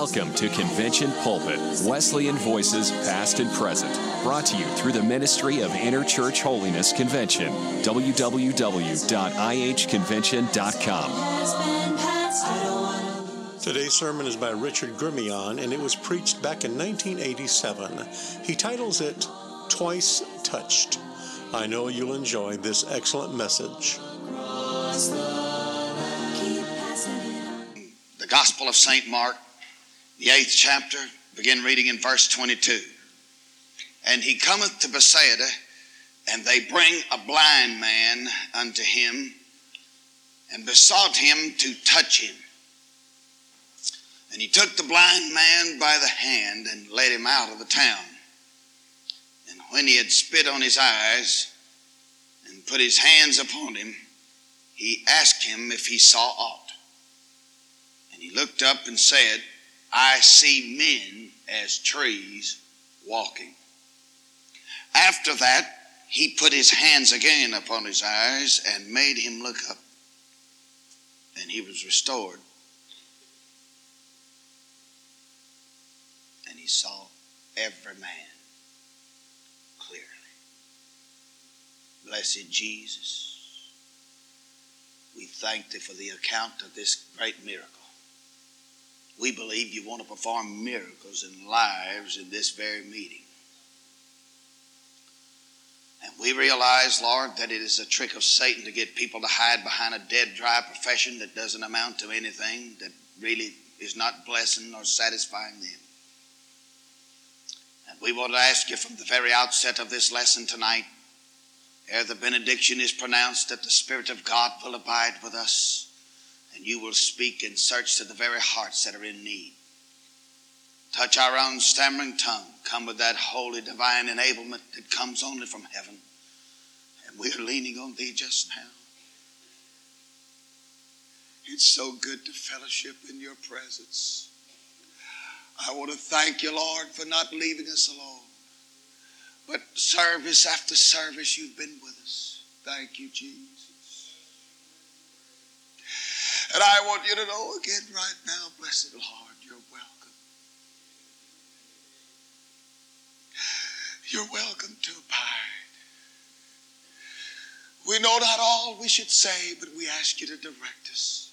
Welcome to Convention Pulpit, Wesleyan Voices Past and Present. Brought to you through the Ministry of Interchurch Holiness Convention. www.ihconvention.com. Today's sermon is by Richard Gremillion, and it was preached back in 1987. He titles it Twice Touched. I know you'll enjoy this excellent message. The Gospel of St. Mark, the eighth chapter, begin reading in verse 22. And he cometh to Bethsaida, and they bring a blind man unto him, and besought him to touch him. And he took the blind man by the hand and led him out of the town. And when he had spit on his eyes and put his hands upon him, he asked him if he saw aught. And he looked up and said, I see men as trees walking. After that, he put his hands again upon his eyes and made him look up. And he was restored. And he saw every man clearly. Blessed Jesus, we thank thee for the account of this great miracle. We believe you want to perform miracles in lives in this very meeting. And we realize, Lord, that it is a trick of Satan to get people to hide behind a dead, dry profession that doesn't amount to anything, that really is not blessing or satisfying them. And we want to ask you from the very outset of this lesson tonight, ere the benediction is pronounced, that the Spirit of God will abide with us and you will speak and search to the very hearts that are in need. Touch our own stammering tongue. Come with that holy divine enablement that comes only from heaven. And we are leaning on thee just now. It's so good to fellowship in your presence. I want to thank you, Lord, for not leaving us alone. But service after service, you've been with us. Thank you, Jesus. And I want you to know again right now, blessed Lord, you're welcome. You're welcome to abide. We know not all we should say, but we ask you to direct us.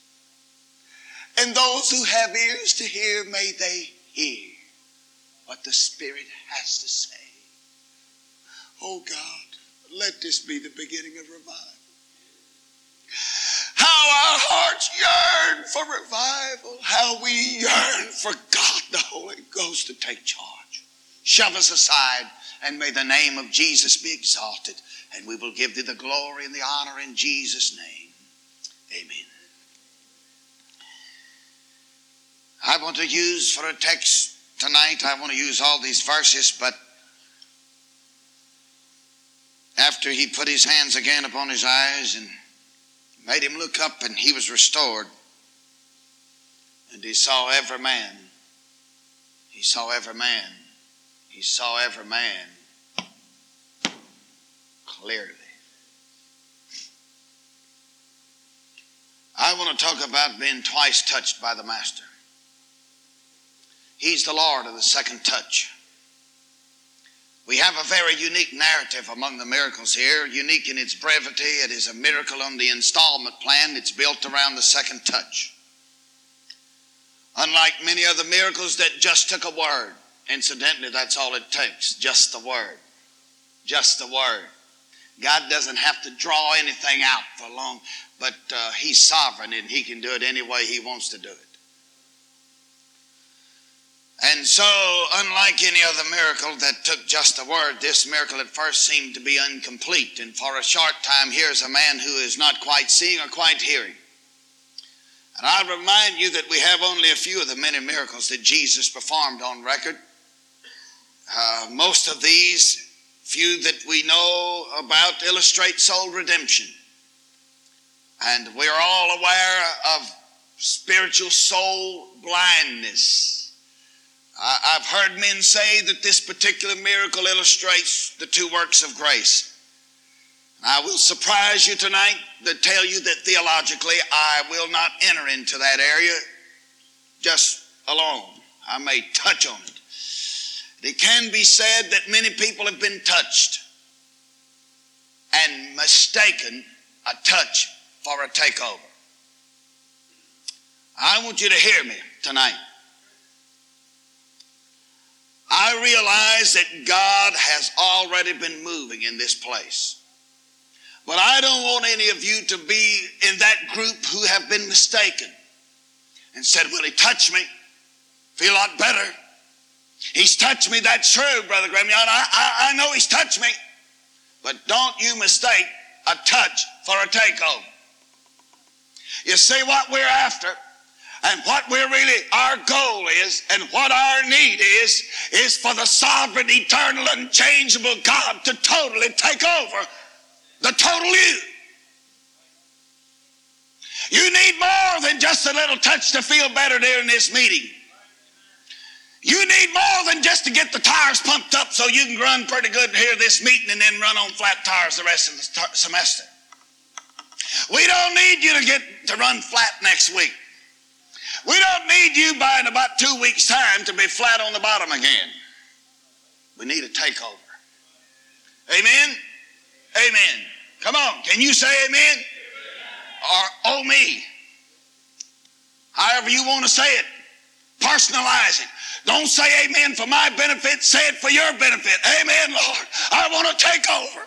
And those who have ears to hear, may they hear what the Spirit has to say. Oh God, let this be the beginning of revival. How our hearts yearn for revival, how we yearn for God, the Holy Ghost, to take charge. Shove us aside, and may the name of Jesus be exalted, and we will give thee the glory and the honor in Jesus' name. Amen. I want to use for a text tonight, I want to use all these verses, but after he put his hands again upon his eyes and made him look up, and he was restored, and he saw every man. He saw every man. He saw every man clearly. I want to talk about being twice touched by the Master. He's the Lord of the second touch. We have a very unique narrative among the miracles here, unique in its brevity. It is a miracle on the installment plan. It's built around the second touch. Unlike many other miracles that just took a word, incidentally, that's all it takes just the word. Just the word. God doesn't have to draw anything out for long, but uh, He's sovereign and He can do it any way He wants to do it. And so, unlike any other miracle that took just a word, this miracle at first seemed to be incomplete. And for a short time, here's a man who is not quite seeing or quite hearing. And I remind you that we have only a few of the many miracles that Jesus performed on record. Uh, most of these, few that we know about, illustrate soul redemption. And we're all aware of spiritual soul blindness. I've heard men say that this particular miracle illustrates the two works of grace. I will surprise you tonight to tell you that theologically I will not enter into that area just alone. I may touch on it. It can be said that many people have been touched and mistaken a touch for a takeover. I want you to hear me tonight. I realize that God has already been moving in this place. But I don't want any of you to be in that group who have been mistaken and said, Will he touch me. Feel a lot better. He's touched me. That's true, Brother Graham. I, I, I know he's touched me. But don't you mistake a touch for a takeover. You see what we're after? And what we're really, our goal is, and what our need is, is for the sovereign, eternal, unchangeable God to totally take over the total you. You need more than just a little touch to feel better during this meeting. You need more than just to get the tires pumped up so you can run pretty good here this meeting and then run on flat tires the rest of the semester. We don't need you to get to run flat next week. We don't need you by in about two weeks' time to be flat on the bottom again. We need a takeover. Amen? Amen. Come on, can you say amen? Or oh me. However you want to say it. Personalize it. Don't say amen for my benefit, say it for your benefit. Amen, Lord. I want to take over.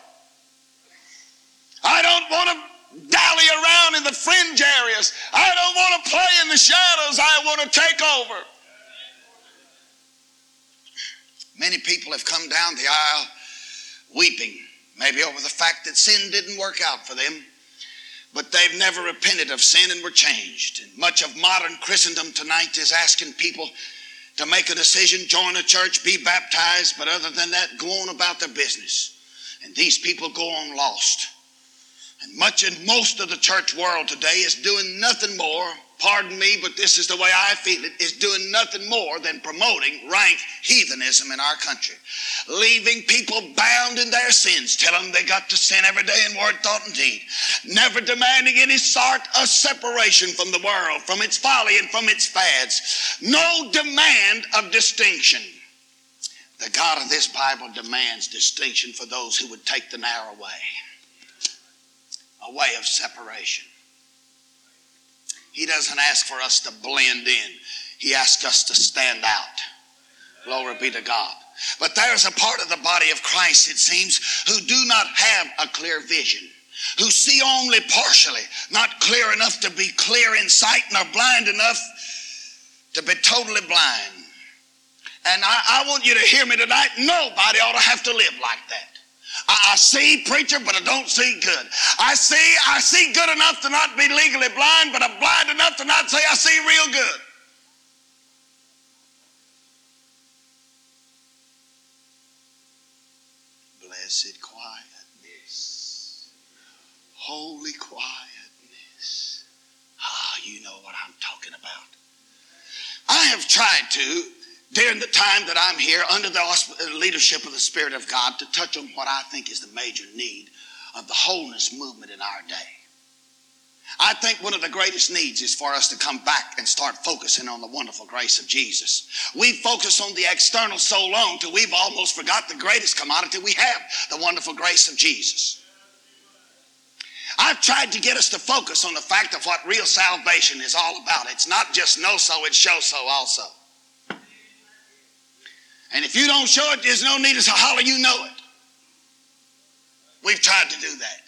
I don't want to dally around in the fringe areas. I don't want to play in the shadows. I want to take over. Many people have come down the aisle weeping, maybe over the fact that sin didn't work out for them, but they've never repented of sin and were changed. And much of modern Christendom tonight is asking people to make a decision, join a church, be baptized, but other than that, go on about their business. And these people go on lost. And much and most of the church world today is doing nothing more pardon me, but this is the way I feel it, is doing nothing more than promoting rank heathenism in our country. Leaving people bound in their sins, telling them they got to sin every day in word, thought, and deed. Never demanding any sort of separation from the world, from its folly and from its fads. No demand of distinction. The God of this Bible demands distinction for those who would take the narrow way, way of separation. He doesn't ask for us to blend in, He asks us to stand out. Glory be to God. But there's a part of the body of Christ, it seems, who do not have a clear vision, who see only partially, not clear enough to be clear in sight, nor blind enough to be totally blind. And I, I want you to hear me tonight. Nobody ought to have to live like that. I, I see, preacher, but I don't see good. I see, I see good enough to not be legally blind, but I'm blind enough to not say I see real good. Blessed quietness, holy quietness. Ah, you know what I'm talking about. I have tried to during the time that I'm here under the uh, leadership of the Spirit of God to touch on what I think is the major need of the holiness movement in our day. I think one of the greatest needs is for us to come back and start focusing on the wonderful grace of Jesus. We focus on the external so long till we've almost forgot the greatest commodity we have, the wonderful grace of Jesus. I've tried to get us to focus on the fact of what real salvation is all about. It's not just know so, it's show so also. And if you don't show it, there's no need to holler, you know it. We've tried to do that.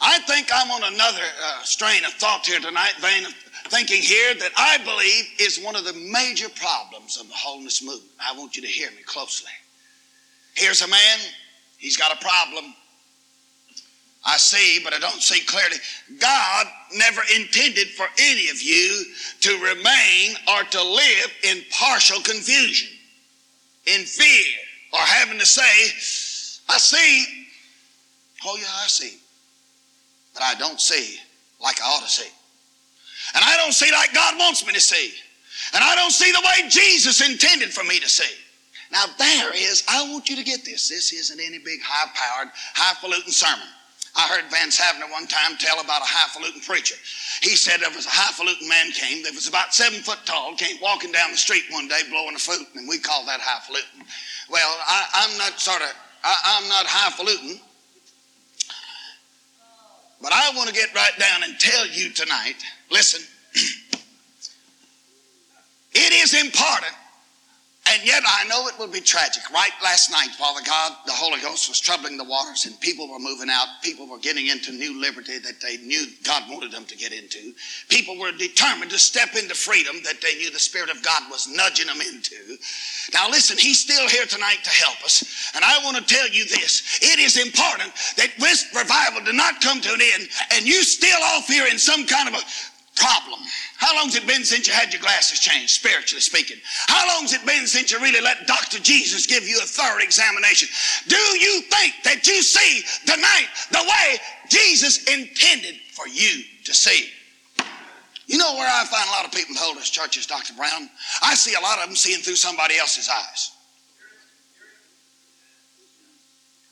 I think I'm on another uh, strain of thought here tonight, vein of thinking here that I believe is one of the major problems of the holiness movement. I want you to hear me closely. Here's a man, he's got a problem. I see, but I don't see clearly. God never intended for any of you to remain or to live in partial confusion in fear or having to say, I see. Oh, yeah, I see. But I don't see like I ought to see. And I don't see like God wants me to see. And I don't see the way Jesus intended for me to see. Now, there is, I want you to get this. This isn't any big high powered, highfalutin sermon. I heard Vance Havner one time tell about a highfalutin preacher. He said there was a highfalutin man came that was about seven foot tall, came walking down the street one day blowing a flute, and we call that highfalutin. Well, I, am not sort of, I, I'm not highfalutin, but I want to get right down and tell you tonight, listen, it is important and yet I know it will be tragic. Right last night, Father God, the Holy Ghost was troubling the waters and people were moving out. People were getting into new liberty that they knew God wanted them to get into. People were determined to step into freedom that they knew the Spirit of God was nudging them into. Now listen, He's still here tonight to help us. And I want to tell you this. It is important that this revival did not come to an end and you still off here in some kind of a problem. How long's it been since you had your glasses changed, spiritually speaking? How long's it been since you really let Dr. Jesus give you a thorough examination? Do you think that you see tonight the way Jesus intended for you to see? You know where I find a lot of people in holiness churches, Dr. Brown? I see a lot of them seeing through somebody else's eyes.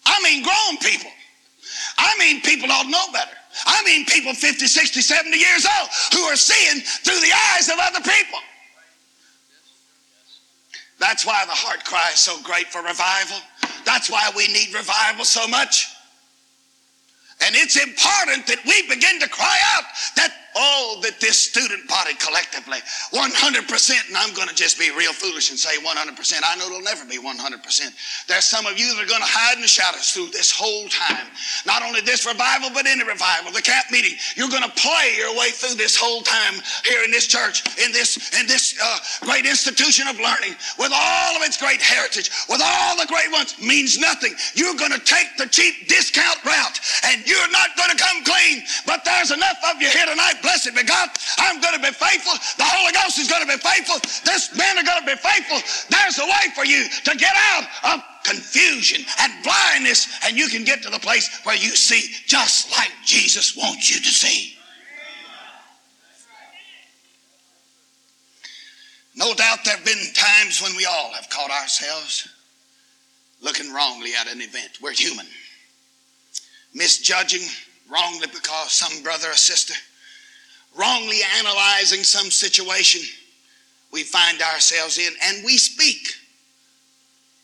I mean, grown people. I mean, people ought to know better. I mean people 50, 60, 70 years old who are seeing through the eyes of other people. That's why the heart cry is so great for revival. That's why we need revival so much. And it's important that we begin to cry out that Oh, that this student body collectively, 100%, and I'm going to just be real foolish and say 100%. I know it'll never be 100%. There's some of you that are going to hide in the shadows through this whole time. Not only this revival, but any revival, the camp meeting. You're going to play your way through this whole time here in this church, in this, in this uh, great institution of learning, with all of its great heritage, with all the great ones, means nothing. You're going to take the cheap discount route, and you're not going to come clean. But there's enough of you here tonight blessed be God. I'm going to be faithful. The Holy Ghost is going to be faithful. This men are going to be faithful. There's a way for you to get out of confusion and blindness, and you can get to the place where you see just like Jesus wants you to see. No doubt there have been times when we all have caught ourselves looking wrongly at an event. We're human. Misjudging wrongly because some brother or sister wrongly analyzing some situation we find ourselves in, and we speak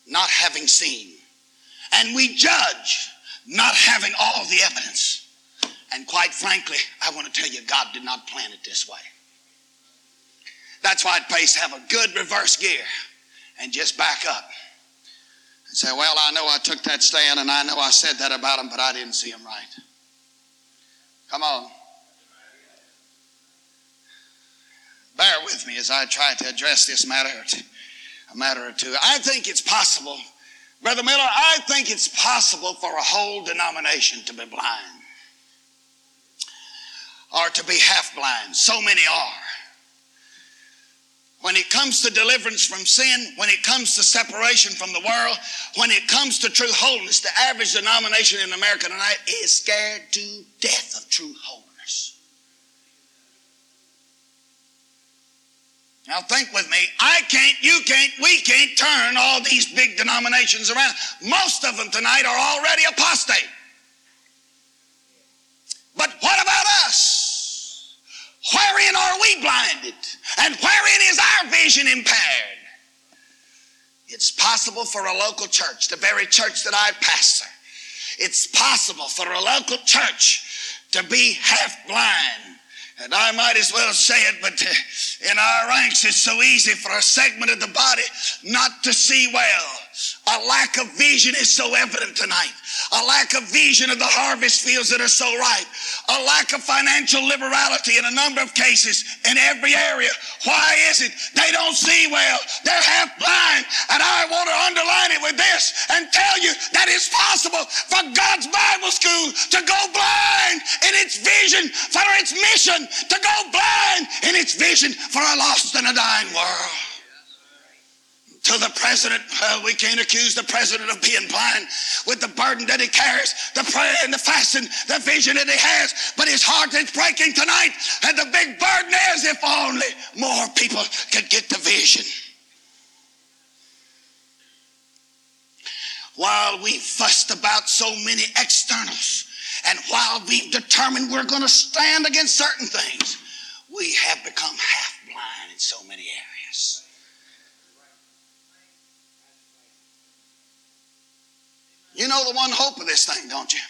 not having seen, and we judge not having all the evidence. And quite frankly, I want to tell you, God did not plan it this way. That's why it pays to have a good reverse gear and just back up and say, Well, I know I took that stand and I know I said that about him, but I didn't see him right. Come on. Bear with me as I try to address this matter, a matter or two. I think it's possible, Brother Miller, I think it's possible for a whole denomination to be blind or to be half blind. So many are. When it comes to deliverance from sin, when it comes to separation from the world, when it comes to true holiness, the average denomination in America tonight is scared to death of true holiness. Now think with me. I can't, you can't, we can't turn all these big denominations around. Most of them tonight are already apostate. But what about us? Wherein are we blinded? And wherein is our vision impaired? It's possible for a local church, the very church that I pastor, it's possible for a local church to be half blind and I might as well say it, but uh, in our ranks, it's so easy for a segment of the body not to see well. A lack of vision is so evident tonight. A lack of vision of the harvest fields that are so ripe. A lack of financial liberality in a number of cases in every area. Why is it? They don't see well. They're half blind. And I want to underline it with this and tell you that it's possible for God's Bible school to go blind its vision for its mission, to go blind in its vision for a lost and a dying world to the president. Well, we can't accuse the president of being blind with the burden that he carries, the prayer and the fasting, the vision that he has. But his heart is breaking tonight. And the big burden is if only more people could get the vision. While we fussed about so many externals And while we've determined we're going to stand against certain things, we have become half blind in so many areas. You know the one hope of this thing, don't you?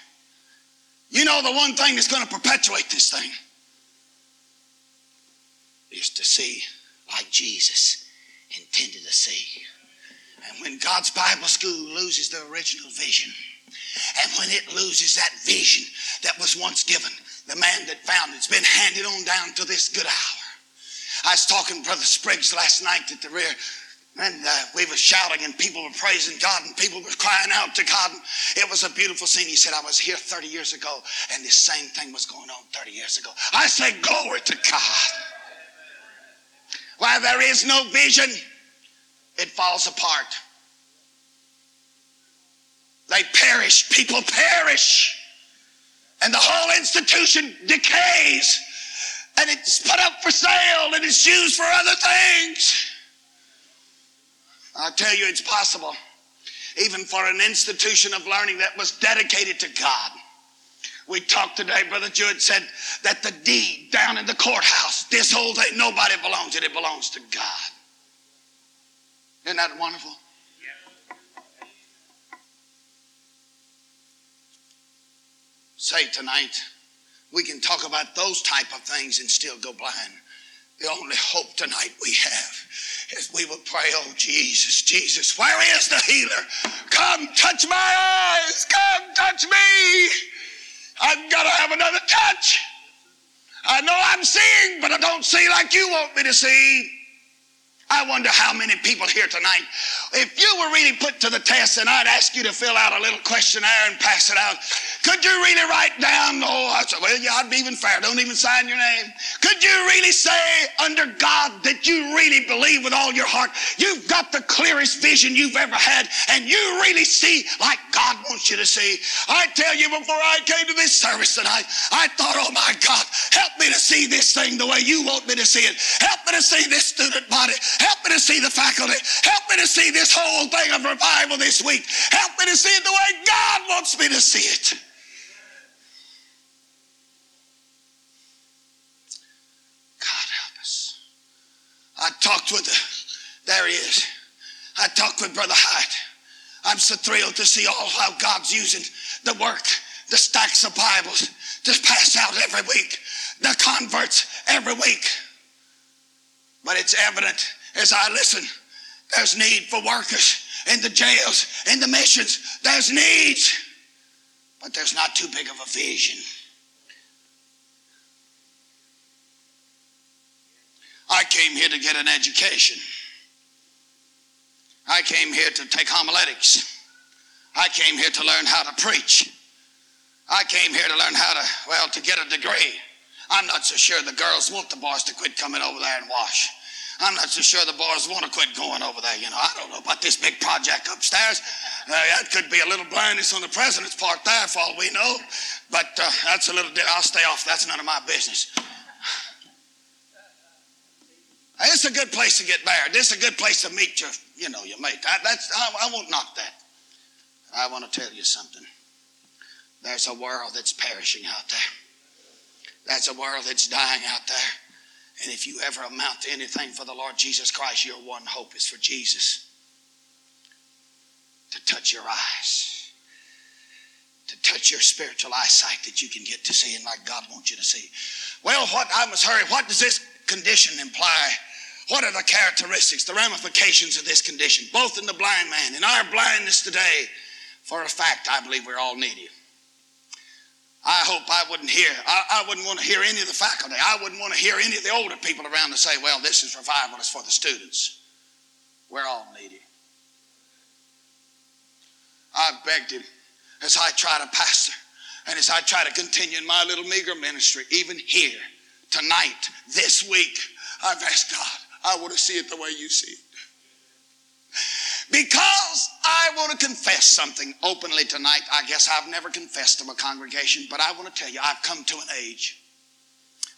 You know the one thing that's going to perpetuate this thing is to see like Jesus intended to see. And when God's Bible school loses the original vision, and when it loses that vision that was once given, the man that found it's been handed on down to this good hour. I was talking to Brother Spriggs last night at the rear, and uh, we were shouting, and people were praising God, and people were crying out to God. And it was a beautiful scene. He said, I was here 30 years ago, and this same thing was going on 30 years ago. I say, Glory to God. While there is no vision, it falls apart. They perish. People perish. And the whole institution decays. And it's put up for sale and it's used for other things. I tell you, it's possible. Even for an institution of learning that was dedicated to God. We talked today, Brother Jewett said that the deed down in the courthouse, this whole thing, nobody belongs to it, it belongs to God. Isn't that wonderful? Say tonight, we can talk about those type of things and still go blind. The only hope tonight we have is we will pray, oh Jesus, Jesus, where is the healer? Come touch my eyes. Come touch me. I've got to have another touch. I know I'm seeing, but I don't see like you want me to see. I wonder how many people here tonight, if you were really put to the test and I'd ask you to fill out a little questionnaire and pass it out, could you really write down, oh, I said, well, yeah, I'd be even fair. Don't even sign your name. Could you really say under God that you really believe with all your heart? You've got the clearest vision you've ever had and you really see like God wants you to see. I tell you, before I came to this service tonight, I thought, oh my God, help me to see this thing the way you want me to see it. Help me to see this student body. Help me to see the faculty. Help me to see this whole thing of revival this week. Help me to see it the way God wants me to see it. God help us. I talked with, the, there he is. I talked with Brother Hyde. I'm so thrilled to see all how God's using the work, the stacks of Bibles just pass out every week, the converts every week. But it's evident as I listen, there's need for workers in the jails, in the missions. There's needs, but there's not too big of a vision. I came here to get an education. I came here to take homiletics. I came here to learn how to preach. I came here to learn how to, well, to get a degree. I'm not so sure the girls want the boys to quit coming over there and wash. I'm not so sure the boys want to quit going over there. You know, I don't know about this big project upstairs. Uh, that could be a little blindness on the president's part there, for all we know. But uh, that's a little. I'll stay off. That's none of my business. It's a good place to get married. This is a good place to meet your, you know, your mate. That, that's I, I won't knock that. I want to tell you something. There's a world that's perishing out there. That's a world that's dying out there. And if you ever amount to anything for the Lord Jesus Christ, your one hope is for Jesus to touch your eyes, to touch your spiritual eyesight that you can get to seeing like God wants you to see. Well, what I must hurry. What does this condition imply? What are the characteristics, the ramifications of this condition, both in the blind man, in our blindness today? For a fact, I believe we're all needy. I hope I wouldn't hear, I, I, wouldn't want to hear any of the faculty. I wouldn't want to hear any of the older people around to say, well, this is revival, it's for the students. We're all needy. I begged him as I try to pastor and as I try to continue in my little meager ministry, even here, tonight, this week, I've asked God, I want to see it the way you see it. Because I want to confess something openly tonight. I guess I've never confessed to a congregation, but I want to tell you, I've come to an age.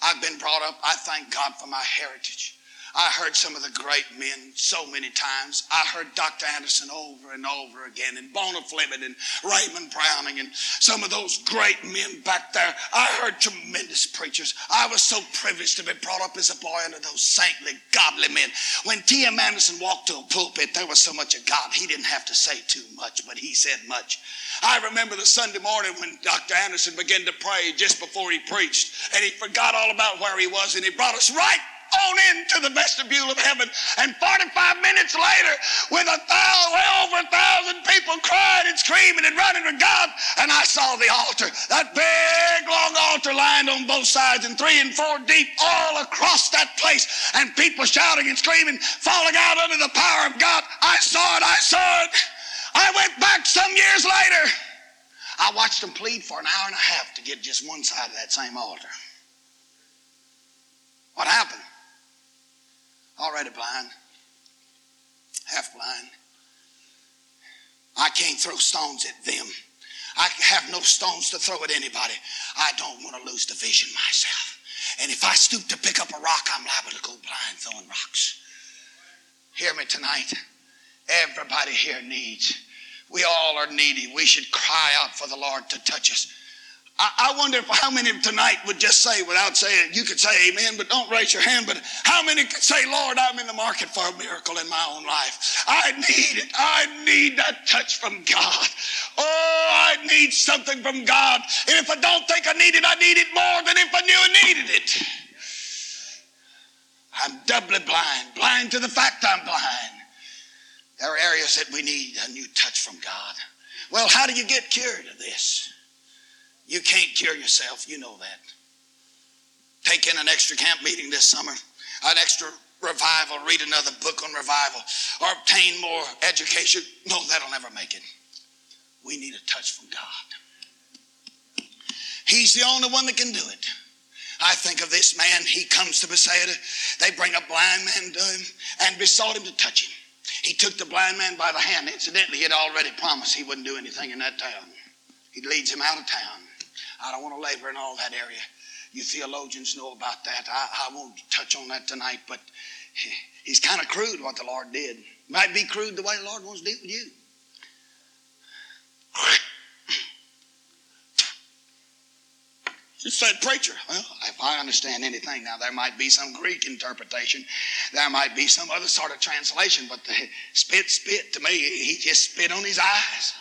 I've been brought up, I thank God for my heritage. I heard some of the great men so many times. I heard Dr. Anderson over and over again, and Bona Fleming and Raymond Browning, and some of those great men back there. I heard tremendous preachers. I was so privileged to be brought up as a boy under those saintly, godly men. When T.M. Anderson walked to a pulpit, there was so much of God. He didn't have to say too much, but he said much. I remember the Sunday morning when Dr. Anderson began to pray just before he preached, and he forgot all about where he was, and he brought us right on into the vestibule of heaven. And 45 minutes later, with a thousand, well over a thousand people crying and screaming and running to God, and I saw the altar, that big long altar lined on both sides and three and four deep all across that place, and people shouting and screaming, falling out under the power of God. I saw it, I saw it. I went back some years later. I watched them plead for an hour and a half to get just one side of that same altar. What happened? Already blind, half blind. I can't throw stones at them. I have no stones to throw at anybody. I don't want to lose the vision myself. And if I stoop to pick up a rock, I'm liable to go blind throwing rocks. Hear me tonight. Everybody here needs. We all are needy. We should cry out for the Lord to touch us. I, wonder if how many tonight would just say, without saying, you could say amen, but don't raise your hand, but how many could say, Lord, I'm in the market for a miracle in my own life? I need it. I need that touch from God. Oh, I need something from God. And if I don't think I need it, I need it more than if I knew I needed it. I'm doubly blind, blind to the fact I'm blind. There are areas that we need a new touch from God. Well, how do you get cured of this? You can't cure yourself. You know that. Take in an extra camp meeting this summer, an extra revival, read another book on revival, or obtain more education. No, that'll never make it. We need a touch from God. He's the only one that can do it. I think of this man. He comes to Bethsaida. They bring a blind man to him and besought him to touch him. He took the blind man by the hand. Incidentally, he had already promised he wouldn't do anything in that town. He leads him out of town. I don't want to labor in all that area. You theologians know about that. I, I won't touch on that tonight, but he's kind of crude what the Lord did. Might be crude the way the Lord wants to deal with you. You said, preacher. Well, if I understand anything, now there might be some Greek interpretation, there might be some other sort of translation, but the spit, spit to me, he just spit on his eyes.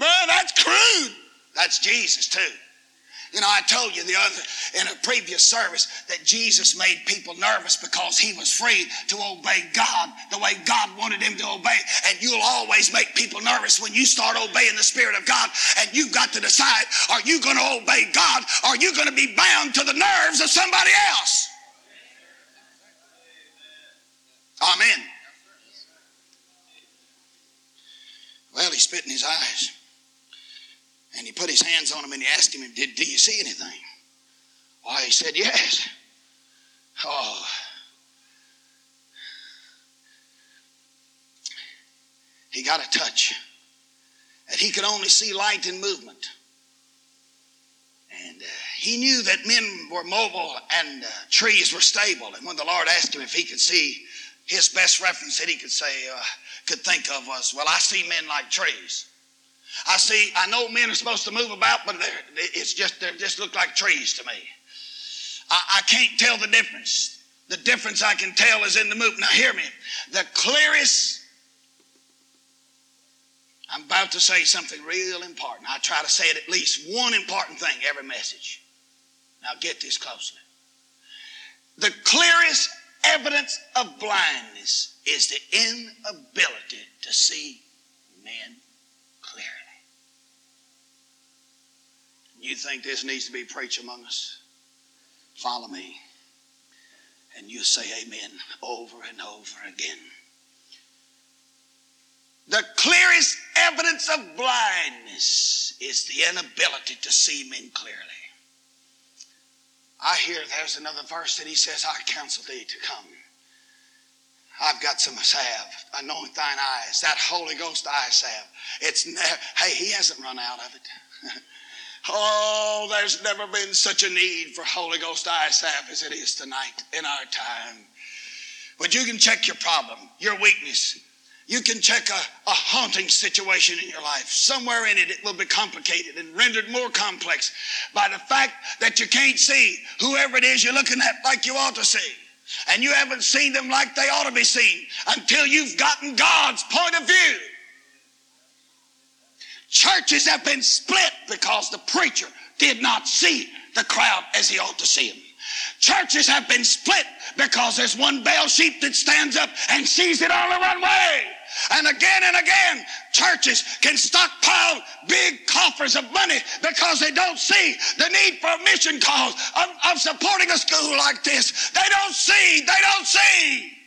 Well, that's crude. That's Jesus too. You know, I told you the other in a previous service that Jesus made people nervous because he was free to obey God the way God wanted him to obey. And you'll always make people nervous when you start obeying the Spirit of God. And you've got to decide are you going to obey God or are you going to be bound to the nerves of somebody else? Amen. Well, he spit in his eyes. And he put his hands on him and he asked him, Did, Do you see anything? Why, he said, Yes. Oh. He got a touch. And he could only see light and movement. And uh, he knew that men were mobile and uh, trees were stable. And when the Lord asked him if he could see, his best reference that he could say, uh, could think of was, Well, I see men like trees. I see, I know men are supposed to move about, but they're—it's just, they just look like trees to me. I, I can't tell the difference. The difference I can tell is in the movement. Now, hear me. The clearest, I'm about to say something real important. I try to say it at least one important thing every message. Now, get this closely. The clearest evidence of blindness is the inability to see men You think this needs to be preached among us? Follow me. And you say amen over and over again. The clearest evidence of blindness is the inability to see men clearly. I hear there's another verse that he says, I counsel thee to come. I've got some salve. Anoint thine eyes. That Holy Ghost eye salve. It's ne- hey, he hasn't run out of it. Oh, there's never been such a need for Holy Ghost salve as it is tonight in our time. But you can check your problem, your weakness. You can check a, a haunting situation in your life. Somewhere in it, it will be complicated and rendered more complex by the fact that you can't see whoever it is you're looking at like you ought to see. And you haven't seen them like they ought to be seen until you've gotten God's point of view. Churches have been split because the preacher did not see the crowd as he ought to see them. Churches have been split because there's one bell sheep that stands up and sees it all the wrong way. And again and again, churches can stockpile big coffers of money because they don't see the need for a mission cause of, of supporting a school like this. They don't see, they don't see.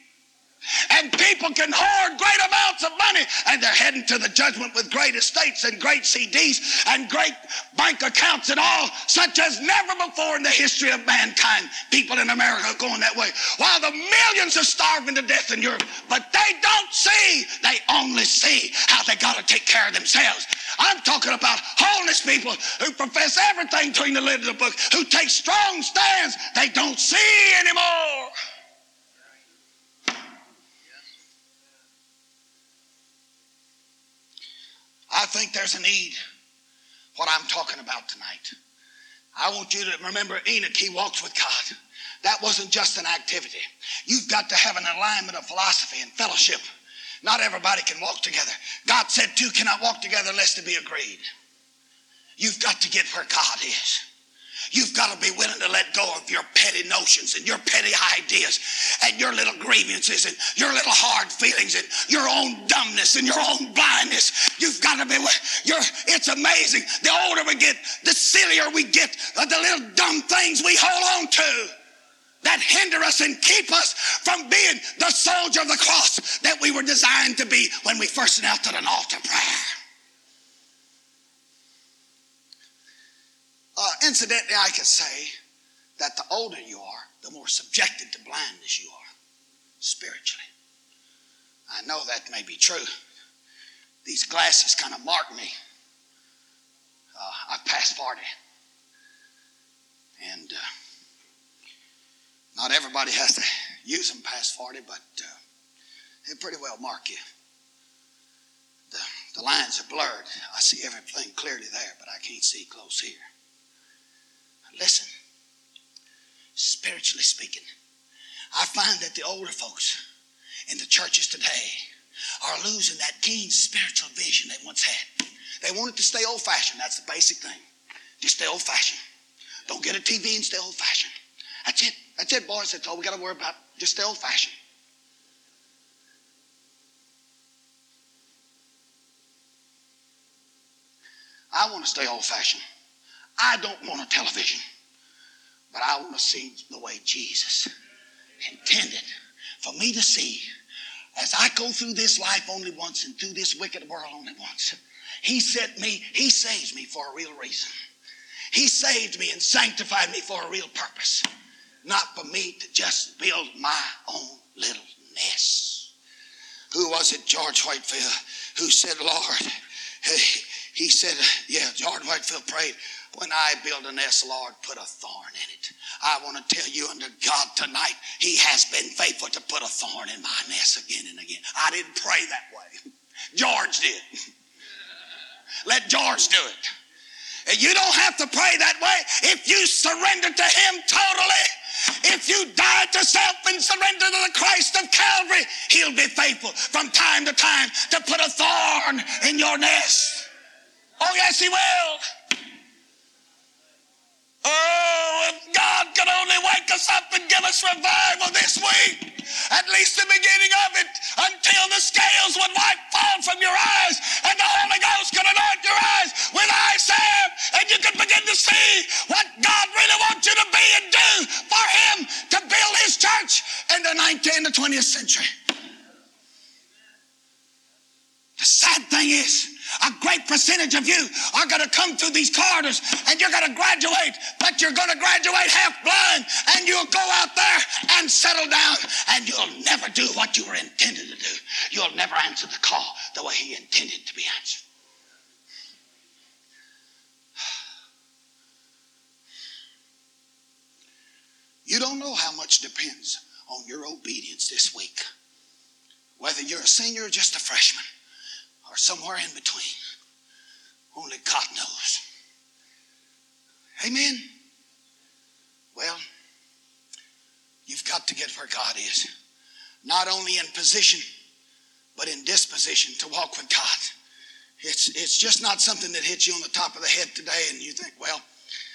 And people can hoard great amounts of money and they're heading to the judgment with great estates and great CDs and great bank accounts and all, such as never before in the history of mankind. People in America are going that way. While the millions are starving to death in Europe, but they don't see, they only see how they got to take care of themselves. I'm talking about holiness people who profess everything between the lid of the book, who take strong stands they don't see anymore. I think there's a need, what I'm talking about tonight. I want you to remember Enoch, he walked with God. That wasn't just an activity. You've got to have an alignment of philosophy and fellowship. Not everybody can walk together. God said two cannot walk together unless they be agreed. You've got to get where God is. You've got to be willing to let go of your petty notions and your petty ideas and your little grievances and your little hard feelings and your own dumbness and your own blindness. You've got to be, you're, it's amazing. The older we get, the sillier we get, the little dumb things we hold on to that hinder us and keep us from being the soldier of the cross that we were designed to be when we first knelt at an altar prayer. Uh, incidentally, I could say that the older you are, the more subjected to blindness you are spiritually. I know that may be true. These glasses kind of mark me. Uh, I've passed 40. And uh, not everybody has to use them past 40, but uh, they pretty well mark you. The, the lines are blurred. I see everything clearly there, but I can't see close here. Listen, spiritually speaking, I find that the older folks in the churches today are losing that keen spiritual vision they once had. They want it to stay old fashioned. That's the basic thing. Just stay old fashioned. Don't get a TV and stay old fashioned. That's it. That's it, boys. That's all we got to worry about. Just stay old fashioned. I want to stay old fashioned. I don't want a television, but I want to see the way Jesus intended for me to see as I go through this life only once and through this wicked world only once. He set me, He saves me for a real reason. He saved me and sanctified me for a real purpose, not for me to just build my own little nest. Who was it, George Whitefield, who said, Lord, he said, yeah, George Whitefield prayed, when I build a nest, Lord, put a thorn in it. I want to tell you under God tonight, He has been faithful to put a thorn in my nest again and again. I didn't pray that way. George did. Let George do it. And you don't have to pray that way if you surrender to Him totally. If you die to self and surrender to the Christ of Calvary, He'll be faithful from time to time to put a thorn in your nest. Oh, yes, He will. Oh, if God could only wake us up and give us revival this week, at least the beginning of it, until the scales would wipe fall from your eyes and the Holy Ghost could anoint your eyes with eye salve and you could begin to see what God really wants you to be and do for Him to build His church in the 19th and the 20th century. The sad thing is, a great percentage of you are going to come through these corridors and you're going to graduate, but you're going to graduate half blind and you'll go out there and settle down and you'll never do what you were intended to do. You'll never answer the call the way He intended to be answered. You don't know how much depends on your obedience this week. Whether you're a senior or just a freshman or somewhere in between. Only God knows. Amen. Well, you've got to get where God is. Not only in position, but in disposition to walk with God. It's, it's just not something that hits you on the top of the head today and you think, well,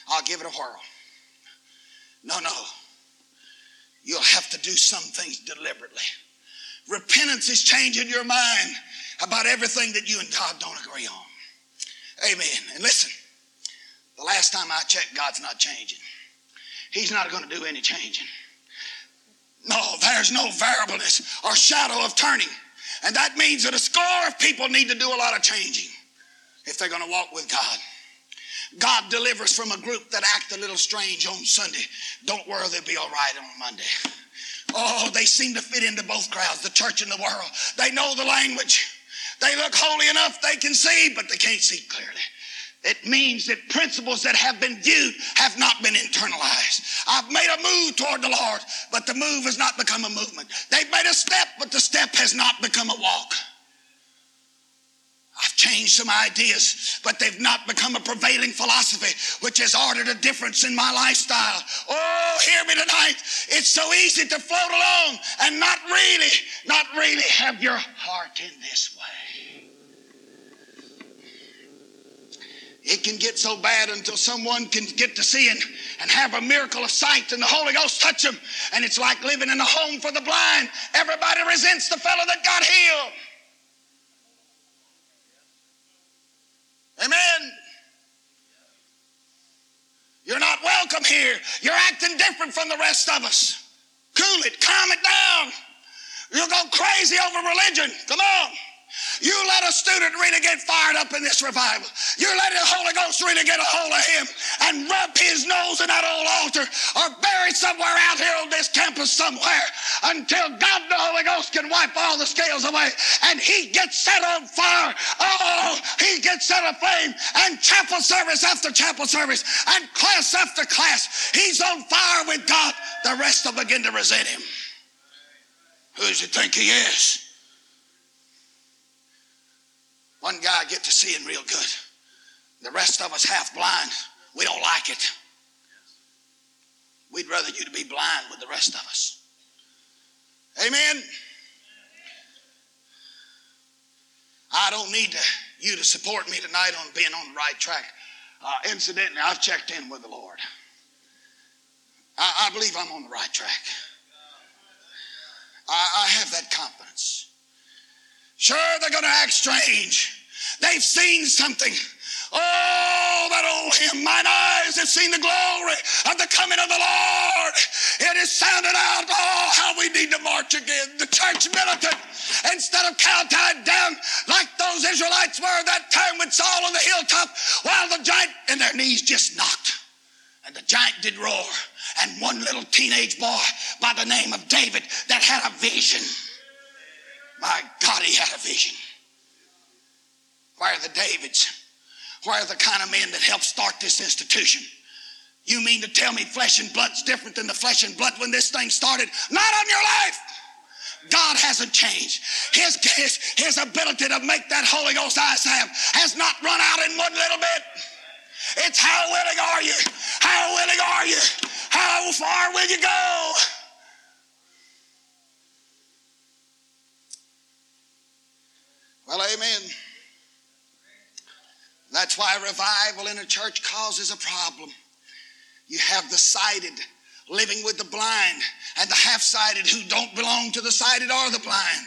I'll give it a whirl. No, no. You'll have to do some things deliberately. Repentance is changing your mind about everything that you and God don't agree on. Amen. And listen, the last time I checked, God's not changing. He's not going to do any changing. No, there's no variableness or shadow of turning. And that means that a score of people need to do a lot of changing if they're going to walk with God. God delivers from a group that act a little strange on Sunday. Don't worry, they'll be all right on Monday. Oh, they seem to fit into both crowds, the church and the world. They know the language. They look holy enough they can see, but they can't see clearly. It means that principles that have been viewed have not been internalized. I've made a move toward the Lord, but the move has not become a movement. They've made a step, but the step has not become a walk. I've changed some ideas, but they've not become a prevailing philosophy, which has ordered a difference in my lifestyle. Oh, hear me tonight. It's so easy to float along and not really, not really have your heart in this way. It can get so bad until someone can get to see and, and have a miracle of sight and the Holy Ghost touch them. And it's like living in a home for the blind. Everybody resents the fellow that got healed. Amen. You're not welcome here. You're acting different from the rest of us. Cool it, calm it down. You'll go crazy over religion. Come on. You let a student really get fired up in this revival. You let the Holy Ghost really get a hold of him and rub his nose in that old altar or bury somewhere out here on this campus somewhere until God the Holy Ghost can wipe all the scales away and he gets set on fire. Oh, he gets set aflame and chapel service after chapel service and class after class. He's on fire with God. The rest will begin to resent him. Who does he think he is? One guy get to seeing real good. The rest of us half blind. We don't like it. We'd rather you to be blind with the rest of us. Amen. I don't need to, you to support me tonight on being on the right track. Uh, incidentally, I've checked in with the Lord. I, I believe I'm on the right track. I, I have that confidence. Sure, they're going to act strange. They've seen something. Oh, that old hymn, mine eyes have seen the glory of the coming of the Lord. It is sounded out, oh, how we need to march again. The church militant, instead of cow tied down like those Israelites were that time with Saul on the hilltop, while the giant and their knees just knocked. And the giant did roar. And one little teenage boy by the name of David that had a vision. My God, he had a vision. Where are the Davids? Where are the kind of men that helped start this institution? You mean to tell me flesh and blood's different than the flesh and blood when this thing started? Not on your life. God hasn't changed. His, his, his ability to make that Holy Ghost eyes have has not run out in one little bit. It's how willing are you? How willing are you? How far will you go? Well, amen. That's why revival in a church causes a problem. You have the sighted living with the blind and the half sighted who don't belong to the sighted or the blind.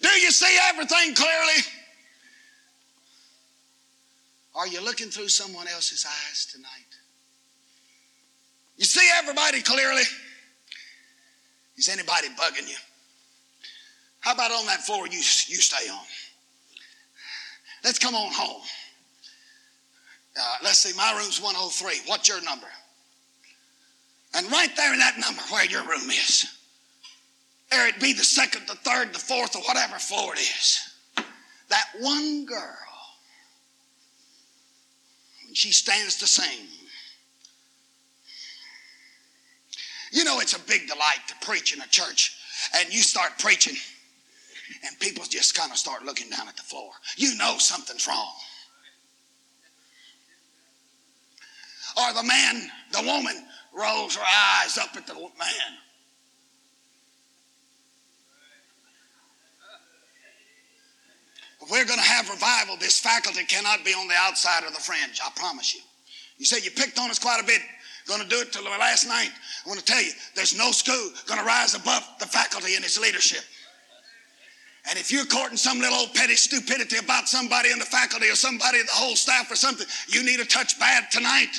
Do you see everything clearly? Are you looking through someone else's eyes tonight? You see everybody clearly? Is anybody bugging you? How about on that floor you, you stay on? Let's come on home. Uh, let's see, my room's 103. What's your number? And right there in that number where your room is, there it be the second, the third, the fourth, or whatever floor it is. That one girl, when she stands to sing, You know, it's a big delight to preach in a church and you start preaching and people just kind of start looking down at the floor. You know something's wrong. Or the man, the woman rolls her eyes up at the man. If we're going to have revival, this faculty cannot be on the outside of the fringe, I promise you. You say you picked on us quite a bit. Going to do it till the last night. I want to tell you, there's no school going to rise above the faculty and its leadership. And if you're courting some little old petty stupidity about somebody in the faculty or somebody in the whole staff or something, you need a touch bad tonight.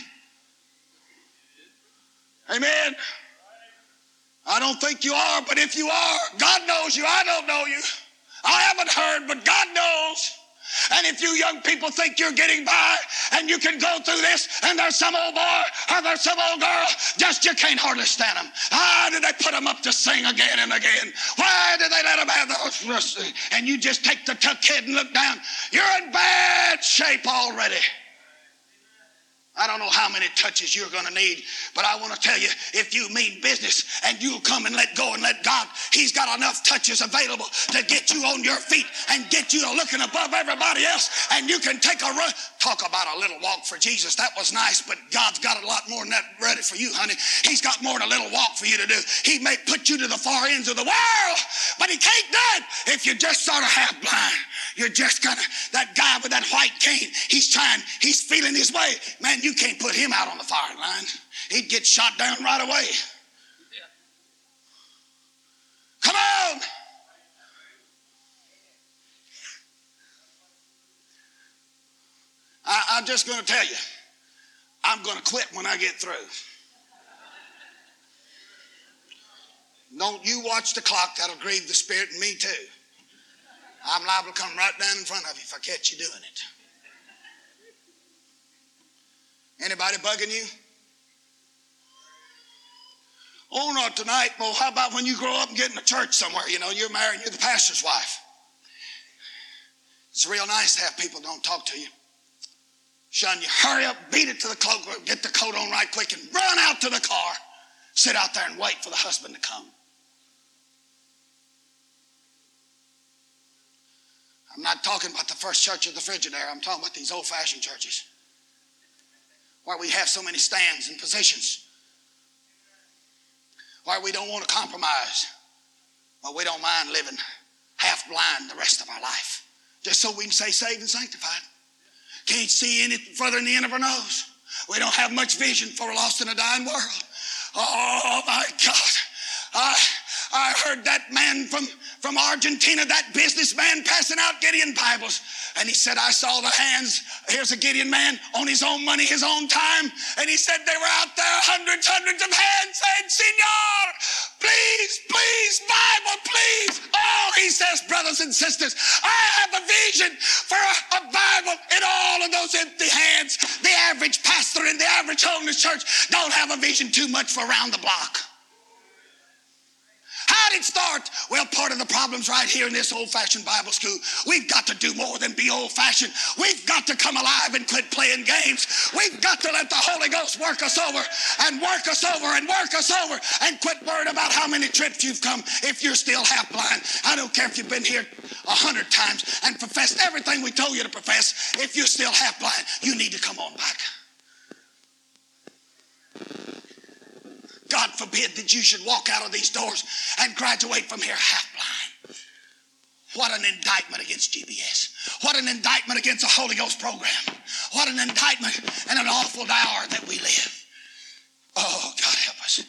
Amen. I don't think you are, but if you are, God knows you. I don't know you. I haven't heard, but God knows. And if you young people think you're getting by and you can go through this and there's some old boy or there's some old girl, just you can't hardly stand them. Why did they put them up to sing again and again? Why did they let them have those? And you just take the tuck head and look down. You're in bad shape already. I don't know how many touches you're going to need, but I want to tell you if you mean business and you'll come and let go and let God, He's got enough touches available to get you on your feet and get you to looking above everybody else. And you can take a run. Talk about a little walk for Jesus. That was nice, but God's got a lot more than that ready for you, honey. He's got more than a little walk for you to do. He may put you to the far ends of the world, but He can't do it if you're just sort of half blind. You're just of that guy with that white cane. He's trying, he's feeling his way. Man, you can't put him out on the firing line. He'd get shot down right away. Come on. I, I'm just going to tell you, I'm going to quit when I get through. Don't you watch the clock, that'll grieve the spirit in me too. I'm liable to come right down in front of you if I catch you doing it. Anybody bugging you? Oh, not tonight. Well, how about when you grow up and get in a church somewhere? You know, you're married, you're the pastor's wife. It's real nice to have people don't talk to you. Shun you. Hurry up, beat it to the cloak, get the coat on right quick, and run out to the car. Sit out there and wait for the husband to come. I'm not talking about the first church of the Frigidaire. I'm talking about these old fashioned churches where we have so many stands and positions, why we don't want to compromise, why we don't mind living half blind the rest of our life just so we can say saved and sanctified. Can't see any further than the end of our nose. We don't have much vision for a lost and a dying world. Oh, oh, oh my God. I, I heard that man from from Argentina, that businessman passing out Gideon Bibles. And he said, I saw the hands. Here's a Gideon man on his own money, his own time. And he said they were out there, hundreds, hundreds of hands saying, Senor, please, please, Bible, please. Oh, he says, brothers and sisters, I have a vision for a, a Bible in all of those empty hands. The average pastor in the average holiness church don't have a vision too much for around the block. How did it start? Well, part of the problem's right here in this old fashioned Bible school. We've got to do more than be old fashioned. We've got to come alive and quit playing games. We've got to let the Holy Ghost work us over and work us over and work us over and quit worrying about how many trips you've come if you're still half blind. I don't care if you've been here a hundred times and professed everything we told you to profess. If you're still half blind, you need to come on back. God forbid that you should walk out of these doors and graduate from here half blind. What an indictment against GBS. What an indictment against the Holy Ghost program. What an indictment and an awful hour that we live. Oh, God help us.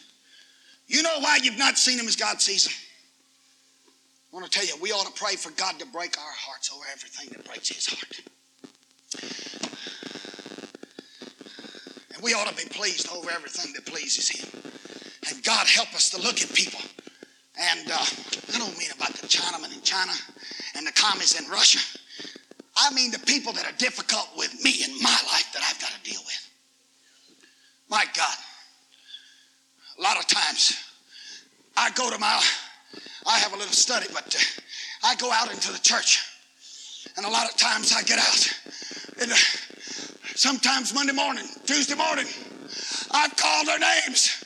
You know why you've not seen him as God sees them? I want to tell you, we ought to pray for God to break our hearts over everything that breaks his heart. And we ought to be pleased over everything that pleases him. And God help us to look at people. And uh, I don't mean about the Chinamen in China and the commies in Russia. I mean the people that are difficult with me in my life that I've got to deal with. My God. A lot of times I go to my, I have a little study, but uh, I go out into the church. And a lot of times I get out. And uh, sometimes Monday morning, Tuesday morning, I've called their names.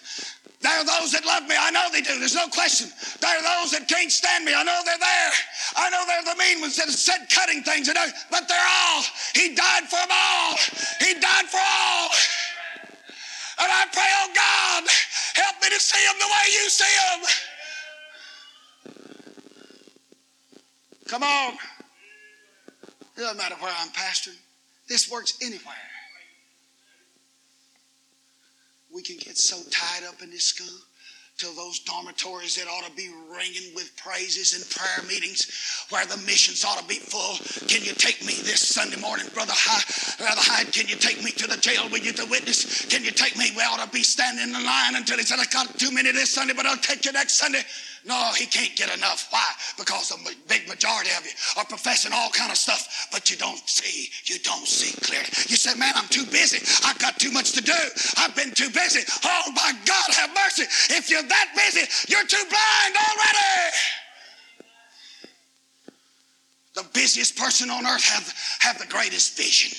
There are those that love me. I know they do. There's no question. There are those that can't stand me. I know they're there. I know they're the mean ones that have said cutting things. But they're all. He died for them all. He died for all. And I pray, oh God, help me to see them the way you see them. Come on. It doesn't matter where I'm pastoring. This works anywhere. We can get so tied up in this school till those dormitories that ought to be ringing with praises and prayer meetings where the missions ought to be full. Can you take me this Sunday morning, Brother Hyde? Brother Hyde, can you take me to the jail with you to witness? Can you take me? We ought to be standing in line until he said, I got too many this Sunday, but I'll take you next Sunday. No, he can't get enough. Why? Because a big majority of you are professing all kind of stuff, but you don't see. You don't see clearly. You say, man, I'm too busy. I've got too much to do. I've been too busy. Oh, my God, have mercy. If you're that busy, you're too blind already. The busiest person on earth have, have the greatest vision.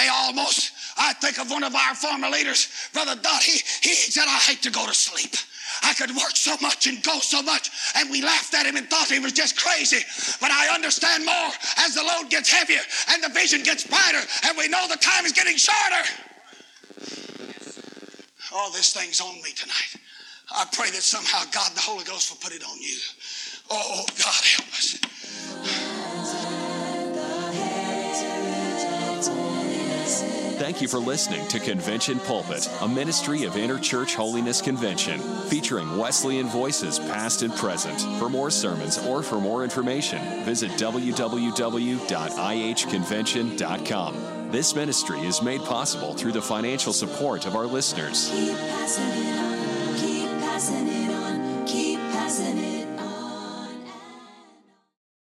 They almost, I think of one of our former leaders, Brother Dot, he, he said, I hate to go to sleep. I could work so much and go so much. And we laughed at him and thought he was just crazy. But I understand more as the load gets heavier and the vision gets brighter and we know the time is getting shorter. Oh, this thing's on me tonight. I pray that somehow God, the Holy Ghost, will put it on you. Oh, God, help us. Thank you for listening to Convention Pulpit, a ministry of Interchurch Holiness Convention, featuring Wesleyan voices past and present. For more sermons or for more information, visit www.ihconvention.com. This ministry is made possible through the financial support of our listeners.